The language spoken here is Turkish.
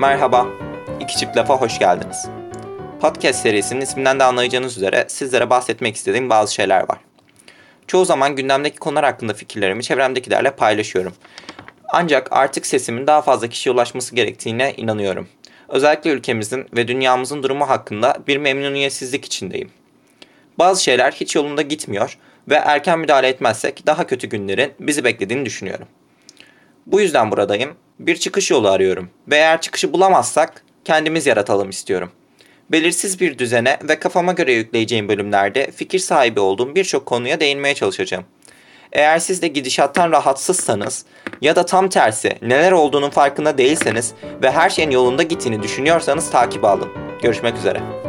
Merhaba, İki Çift Lafa hoş geldiniz. Podcast serisinin isminden de anlayacağınız üzere sizlere bahsetmek istediğim bazı şeyler var. Çoğu zaman gündemdeki konular hakkında fikirlerimi çevremdekilerle paylaşıyorum. Ancak artık sesimin daha fazla kişiye ulaşması gerektiğine inanıyorum. Özellikle ülkemizin ve dünyamızın durumu hakkında bir memnuniyetsizlik içindeyim. Bazı şeyler hiç yolunda gitmiyor ve erken müdahale etmezsek daha kötü günlerin bizi beklediğini düşünüyorum. Bu yüzden buradayım. Bir çıkış yolu arıyorum ve eğer çıkışı bulamazsak kendimiz yaratalım istiyorum. Belirsiz bir düzene ve kafama göre yükleyeceğim bölümlerde fikir sahibi olduğum birçok konuya değinmeye çalışacağım. Eğer siz de gidişattan rahatsızsanız ya da tam tersi neler olduğunun farkında değilseniz ve her şeyin yolunda gittiğini düşünüyorsanız takip alın. Görüşmek üzere.